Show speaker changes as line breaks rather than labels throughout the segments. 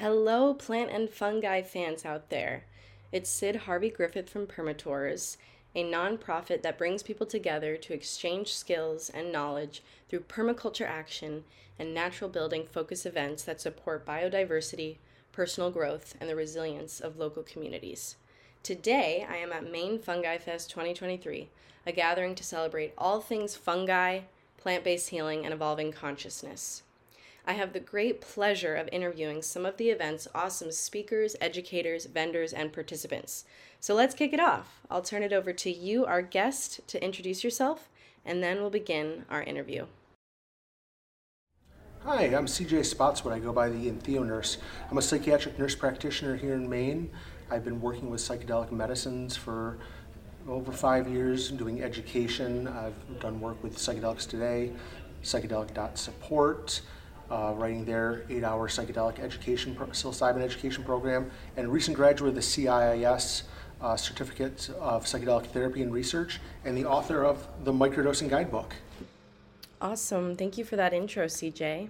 Hello, plant and fungi fans out there. It's Syd Harvey Griffith from Permatours, a nonprofit that brings people together to exchange skills and knowledge through permaculture action and natural building focus events that support biodiversity, personal growth, and the resilience of local communities. Today, I am at Maine Fungi Fest 2023, a gathering to celebrate all things fungi, plant based healing, and evolving consciousness. I have the great pleasure of interviewing some of the event's awesome speakers, educators, vendors, and participants. So let's kick it off. I'll turn it over to you, our guest, to introduce yourself, and then we'll begin our interview.
Hi, I'm CJ Spotswood. I go by the Entheo Nurse. I'm a psychiatric nurse practitioner here in Maine. I've been working with psychedelic medicines for over five years, doing education. I've done work with Psychedelics Today, psychedelic.support, uh, writing their eight-hour psychedelic education, psilocybin education program, and recent graduate of the CIIS uh, Certificate of Psychedelic Therapy and Research, and the author of the Microdosing Guidebook.
Awesome. Thank you for that intro, CJ.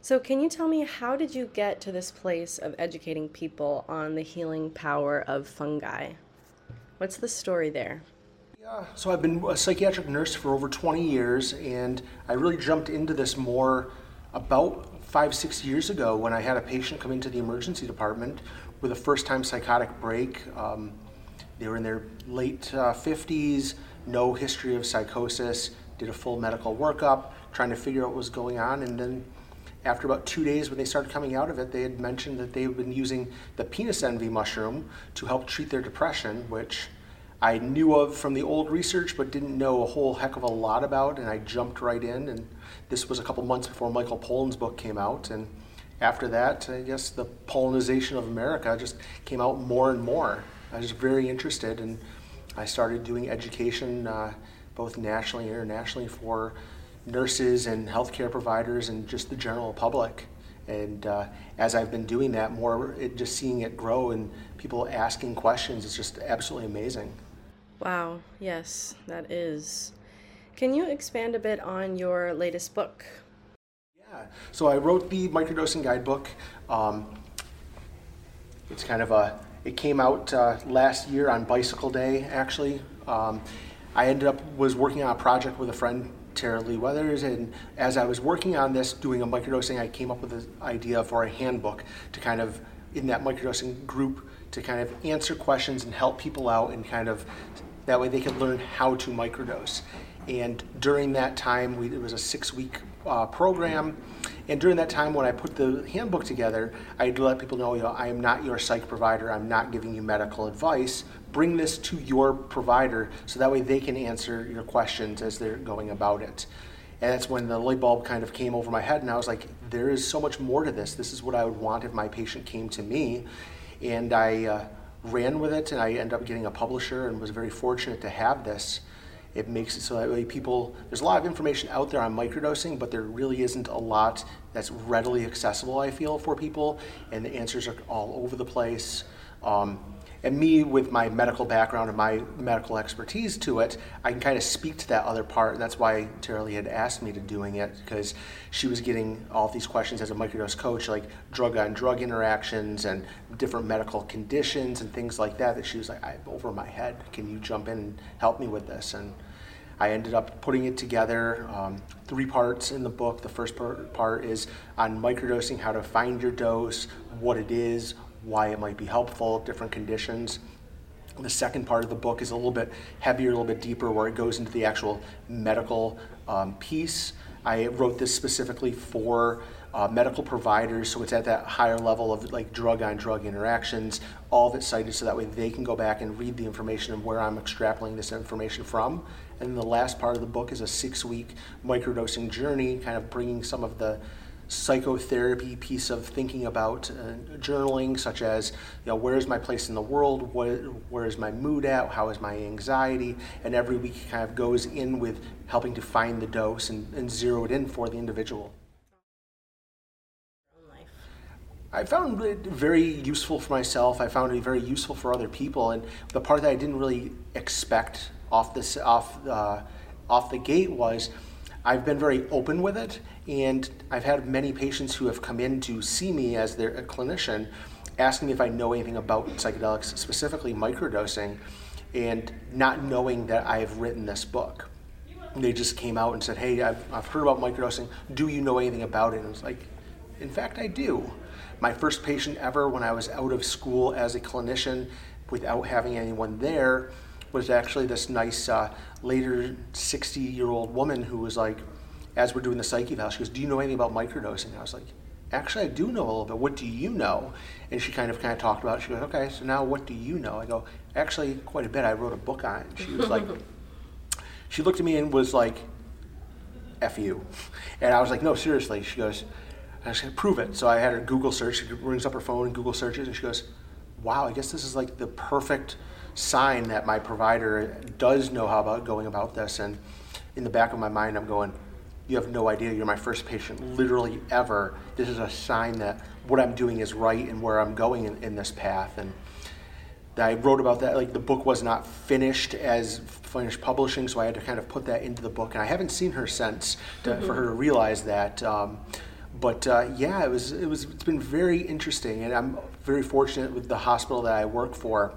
So, can you tell me how did you get to this place of educating people on the healing power of fungi? What's the story there?
Yeah, so I've been a psychiatric nurse for over 20 years, and I really jumped into this more about five, six years ago when I had a patient come into the emergency department with a first time psychotic break. Um, they were in their late uh, 50s, no history of psychosis, did a full medical workup, trying to figure out what was going on, and then after about two days when they started coming out of it, they had mentioned that they had been using the penis envy mushroom to help treat their depression, which I knew of from the old research but didn't know a whole heck of a lot about, and I jumped right in and this was a couple months before Michael Pollan's book came out, and after that, I guess the pollinization of America just came out more and more. I was very interested, and I started doing education uh, both nationally and internationally for nurses and healthcare providers and just the general public. And uh, as I've been doing that more, it, just seeing it grow and people asking questions is just absolutely amazing.
Wow, yes, that is. Can you expand a bit on your latest book?
Yeah, so I wrote the microdosing guidebook. Um, it's kind of a, it came out uh, last year on Bicycle Day, actually. Um, I ended up, was working on a project with a friend, Tara Lee Weathers, and as I was working on this, doing a microdosing, I came up with the idea for a handbook to kind of, in that microdosing group, to kind of answer questions and help people out and kind of, that way they could learn how to microdose. And during that time, we, it was a six week uh, program. And during that time, when I put the handbook together, I had to let people know, you know, I am not your psych provider. I'm not giving you medical advice. Bring this to your provider so that way they can answer your questions as they're going about it. And that's when the light bulb kind of came over my head, and I was like, there is so much more to this. This is what I would want if my patient came to me. And I uh, ran with it, and I ended up getting a publisher and was very fortunate to have this it makes it so that way people, there's a lot of information out there on microdosing, but there really isn't a lot that's readily accessible, I feel, for people, and the answers are all over the place. Um, and me, with my medical background and my medical expertise to it, I can kind of speak to that other part. And that's why Tara Lee had asked me to doing it because she was getting all these questions as a microdose coach, like drug on drug interactions and different medical conditions and things like that. That she was like, I'm over my head. Can you jump in and help me with this? And I ended up putting it together, um, three parts in the book. The first part is on microdosing, how to find your dose, what it is, why it might be helpful, different conditions. The second part of the book is a little bit heavier, a little bit deeper, where it goes into the actual medical um, piece. I wrote this specifically for uh, medical providers, so it's at that higher level of like drug on drug interactions, all of it cited so that way they can go back and read the information of where I'm extrapolating this information from. And the last part of the book is a six week microdosing journey, kind of bringing some of the psychotherapy piece of thinking about uh, journaling, such as, you know, where is my place in the world? What, where is my mood at? How is my anxiety? And every week kind of goes in with helping to find the dose and, and zero it in for the individual. I found it very useful for myself. I found it very useful for other people. And the part that I didn't really expect off this off uh, off the gate was I've been very open with it, and I've had many patients who have come in to see me as their clinician asking me if I know anything about psychedelics, specifically microdosing, and not knowing that I've written this book. They just came out and said, Hey, I've, I've heard about microdosing. Do you know anything about it? And I was like, In fact, I do. My first patient ever when I was out of school as a clinician without having anyone there was actually this nice uh, later 60 year old woman who was like, as we're doing the psyche eval, she goes, Do you know anything about microdosing? I was like, Actually, I do know a little bit. What do you know? And she kind of kind of talked about it. She goes, Okay, so now what do you know? I go, Actually, quite a bit. I wrote a book on it. She was like, She looked at me and was like, F you. And I was like, No, seriously. She goes, I said, Prove it. So I had her Google search. She brings up her phone and Google searches, and she goes, Wow, I guess this is like the perfect sign that my provider does know how about going about this. And in the back of my mind, I'm going, you have no idea. You're my first patient, literally ever. This is a sign that what I'm doing is right and where I'm going in, in this path. And I wrote about that. Like the book was not finished as finished publishing, so I had to kind of put that into the book. And I haven't seen her since to, mm-hmm. for her to realize that. Um, but uh, yeah, it was it was it's been very interesting, and I'm very fortunate with the hospital that I work for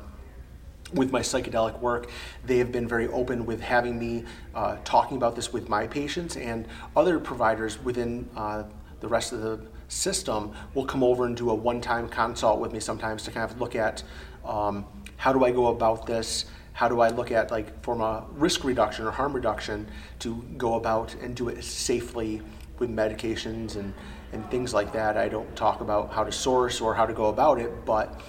with my psychedelic work, they have been very open with having me uh, talking about this with my patients and other providers within uh, the rest of the system will come over and do a one-time consult with me sometimes to kind of look at um, how do I go about this, how do I look at like from a risk reduction or harm reduction to go about and do it safely with medications and, and things like that. I don't talk about how to source or how to go about it, but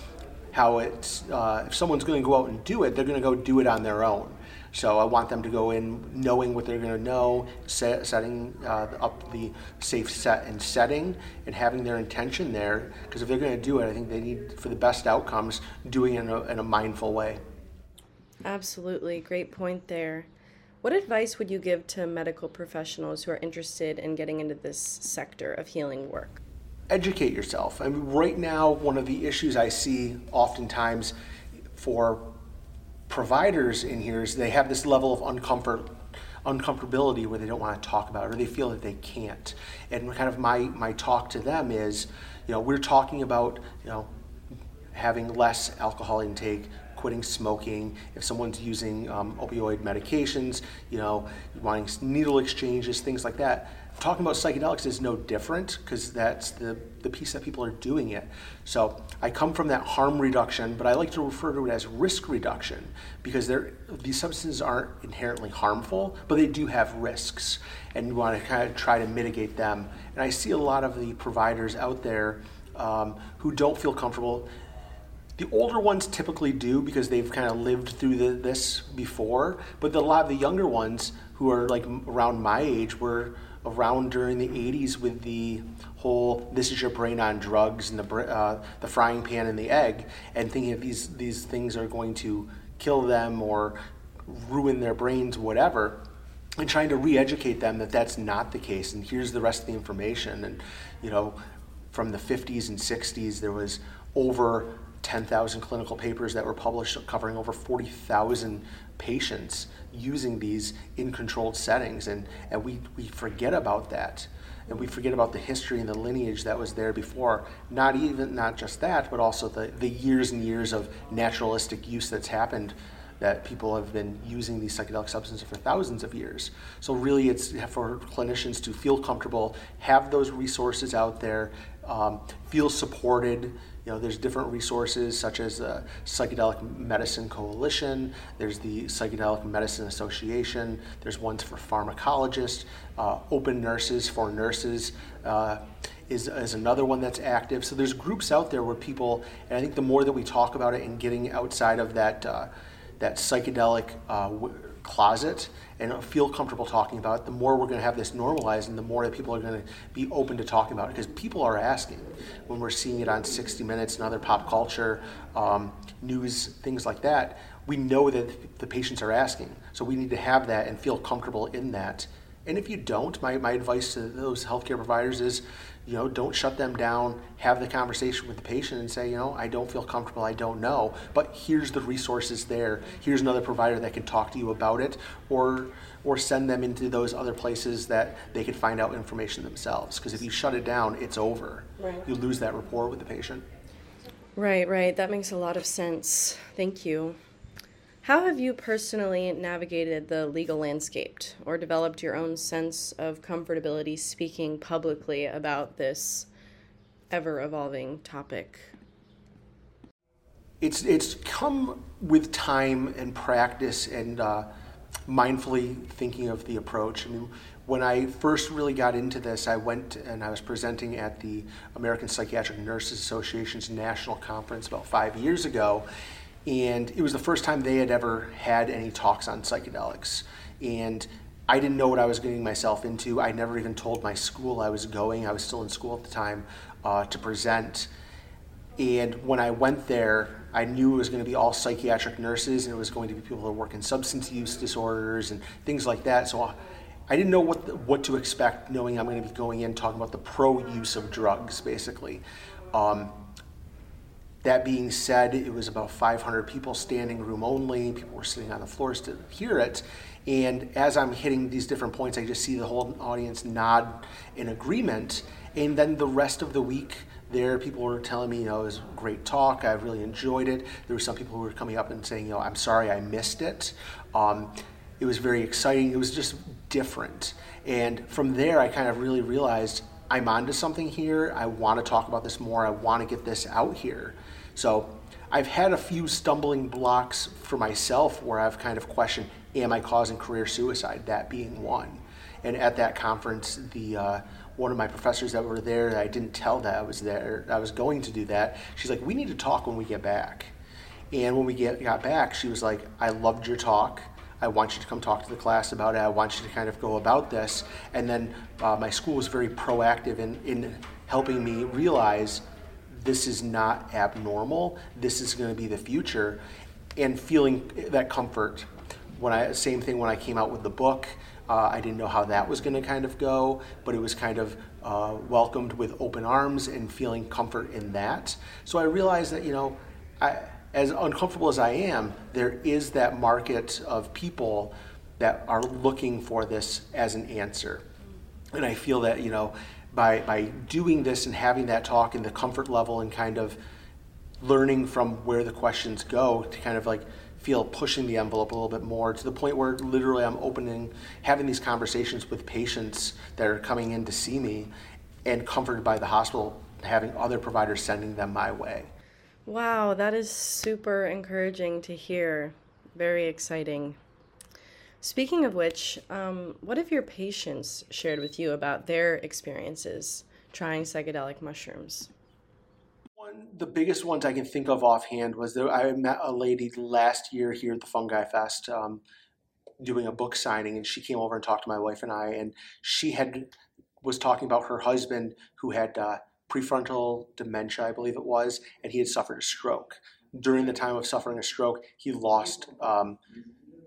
how it's uh, if someone's going to go out and do it, they're going to go do it on their own. So I want them to go in knowing what they're going to know, set, setting uh, up the safe set and setting, and having their intention there. Because if they're going to do it, I think they need for the best outcomes doing it in a, in a mindful way.
Absolutely, great point there. What advice would you give to medical professionals who are interested in getting into this sector of healing work?
Educate yourself. I mean, right now, one of the issues I see oftentimes for providers in here is they have this level of uncomfort uncomfortability where they don't want to talk about it or they feel that they can't and kind of my my talk to them is you know we're talking about you know having less alcohol intake quitting smoking if someone's using um, opioid medications you know wanting needle exchanges things like that talking about psychedelics is no different because that's the, the piece that people are doing it. So I come from that harm reduction, but I like to refer to it as risk reduction because these substances aren't inherently harmful, but they do have risks, and you want to kind of try to mitigate them. And I see a lot of the providers out there um, who don't feel comfortable. The older ones typically do because they've kind of lived through the, this before, but the, a lot of the younger ones who are like around my age were around during the 80s with the whole this is your brain on drugs and the, uh, the frying pan and the egg and thinking that these, these things are going to kill them or ruin their brains, whatever, and trying to re-educate them that that's not the case. And here's the rest of the information. And you know, from the 50s and 60s, there was over 10,000 clinical papers that were published covering over 40,000 patients using these in controlled settings. And, and we, we forget about that. And we forget about the history and the lineage that was there before. Not even, not just that, but also the, the years and years of naturalistic use that's happened that people have been using these psychedelic substances for thousands of years. So really, it's for clinicians to feel comfortable, have those resources out there, um, feel supported, you know, there's different resources such as the Psychedelic Medicine Coalition, there's the Psychedelic Medicine Association, there's ones for pharmacologists, uh, Open Nurses for nurses uh, is, is another one that's active. So there's groups out there where people, and I think the more that we talk about it and getting outside of that, uh, that psychedelic uh, closet and feel comfortable talking about it, the more we're going to have this normalized and the more that people are going to be open to talking about it because people are asking when we're seeing it on 60 Minutes and other pop culture, um, news, things like that. We know that the patients are asking. So we need to have that and feel comfortable in that. And if you don't, my, my advice to those healthcare providers is you know, don't shut them down. Have the conversation with the patient and say, you know, I don't feel comfortable. I don't know. But here's the resources there. Here's another provider that can talk to you about it, or or send them into those other places that they could find out information themselves. Because if you shut it down, it's over. Right. You lose that rapport with the patient.
Right, right. That makes a lot of sense. Thank you. How have you personally navigated the legal landscape or developed your own sense of comfortability speaking publicly about this ever evolving topic?
It's, it's come with time and practice and uh, mindfully thinking of the approach. I mean, when I first really got into this, I went and I was presenting at the American Psychiatric Nurses Association's national conference about five years ago and it was the first time they had ever had any talks on psychedelics. And I didn't know what I was getting myself into. I never even told my school I was going. I was still in school at the time uh, to present. And when I went there, I knew it was going to be all psychiatric nurses and it was going to be people that work in substance use disorders and things like that. So I didn't know what, the, what to expect, knowing I'm going to be going in talking about the pro use of drugs, basically. Um, that being said, it was about 500 people standing room only. People were sitting on the floors to hear it. And as I'm hitting these different points, I just see the whole audience nod in agreement. And then the rest of the week, there, people were telling me, you know, it was a great talk. I really enjoyed it. There were some people who were coming up and saying, you know, I'm sorry I missed it. Um, it was very exciting. It was just different. And from there, I kind of really realized I'm onto something here. I want to talk about this more. I want to get this out here. So I've had a few stumbling blocks for myself where I've kind of questioned, am I causing career suicide? That being one. And at that conference, the uh, one of my professors that were there, that I didn't tell that I was there, I was going to do that. She's like, we need to talk when we get back. And when we get, got back, she was like, I loved your talk. I want you to come talk to the class about it. I want you to kind of go about this. And then uh, my school was very proactive in, in helping me realize this is not abnormal. This is going to be the future. And feeling that comfort. When I, same thing when I came out with the book. Uh, I didn't know how that was going to kind of go, but it was kind of uh, welcomed with open arms and feeling comfort in that. So I realized that, you know, I, as uncomfortable as I am, there is that market of people that are looking for this as an answer. And I feel that, you know, by, by doing this and having that talk in the comfort level and kind of learning from where the questions go to kind of like feel pushing the envelope a little bit more to the point where literally I'm opening, having these conversations with patients that are coming in to see me and comforted by the hospital, having other providers sending them my way.
Wow, that is super encouraging to hear. Very exciting. Speaking of which, um, what have your patients shared with you about their experiences trying psychedelic mushrooms?
One, the biggest ones I can think of offhand was that I met a lady last year here at the Fungi Fest um, doing a book signing, and she came over and talked to my wife and I, and she had was talking about her husband who had uh, prefrontal dementia, I believe it was, and he had suffered a stroke. During the time of suffering a stroke, he lost um,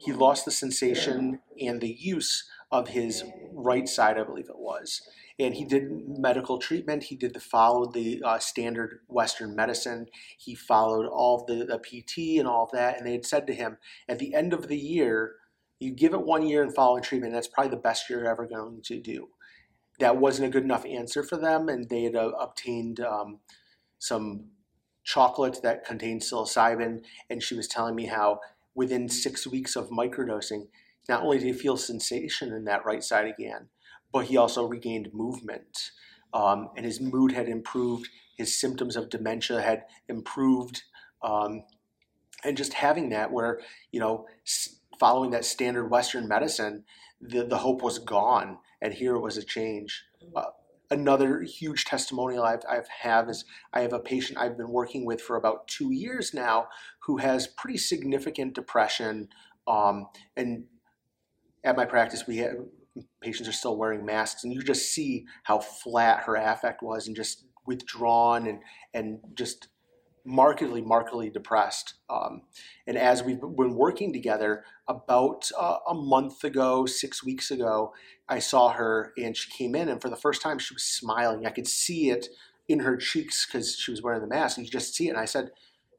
he lost the sensation and the use of his right side, I believe it was. And he did medical treatment. He did the followed the uh, standard Western medicine. He followed all the, the PT and all of that. And they had said to him, at the end of the year, you give it one year and follow treatment. That's probably the best you're ever going to do. That wasn't a good enough answer for them, and they had uh, obtained um, some chocolate that contained psilocybin. And she was telling me how within six weeks of microdosing, not only did he feel sensation in that right side again, but he also regained movement. Um, and his mood had improved, his symptoms of dementia had improved. Um, and just having that, where, you know, following that standard Western medicine, the, the hope was gone, and here was a change. Uh, another huge testimonial I've, I've have is I have a patient I've been working with for about two years now who has pretty significant depression. Um, and at my practice, we have patients are still wearing masks, and you just see how flat her affect was, and just withdrawn, and and just markedly, markedly depressed. Um, and as we've been working together, about uh, a month ago, six weeks ago, I saw her and she came in, and for the first time, she was smiling. I could see it in her cheeks because she was wearing the mask. You just see it. And I said,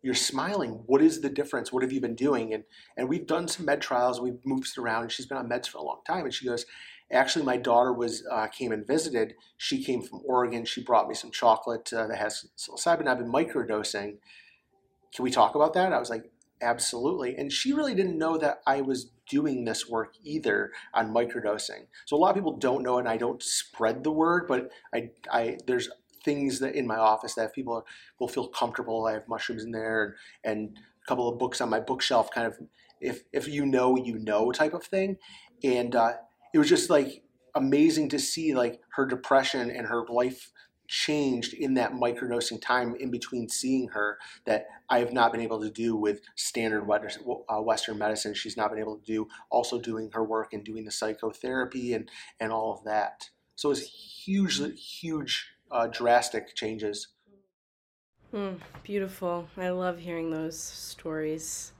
"You're smiling. What is the difference? What have you been doing?" And and we've done some med trials. We've moved around. And she's been on meds for a long time. And she goes, Actually, my daughter was uh, came and visited. She came from Oregon. She brought me some chocolate uh, that has psilocybin. I've been microdosing. Can we talk about that? I was like, absolutely. And she really didn't know that I was doing this work either on microdosing. So a lot of people don't know, and I don't spread the word, but I, I there's things that in my office that people will feel comfortable. I have mushrooms in there, and, and a couple of books on my bookshelf, kind of if if you know, you know type of thing. And uh, it was just like amazing to see like her depression and her life changed in that microdosing time in between seeing her that I have not been able to do with standard uh, Western medicine. She's not been able to do also doing her work and doing the psychotherapy and, and all of that. So it was hugely, huge, uh, drastic changes.
Mm, beautiful. I love hearing those stories.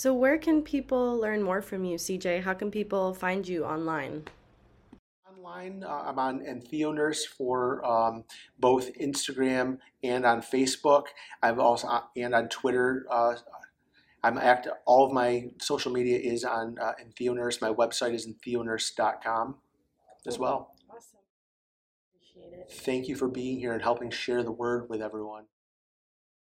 So, where can people learn more from you, CJ? How can people find you online?
Online, uh, I'm on EntheoNurse for um, both Instagram and on Facebook. I've also uh, and on Twitter. Uh, I'm active. All of my social media is on uh, EntheoNurse. My website is entheonurse.com as well.
Awesome. Appreciate it.
Thank you for being here and helping share the word with everyone.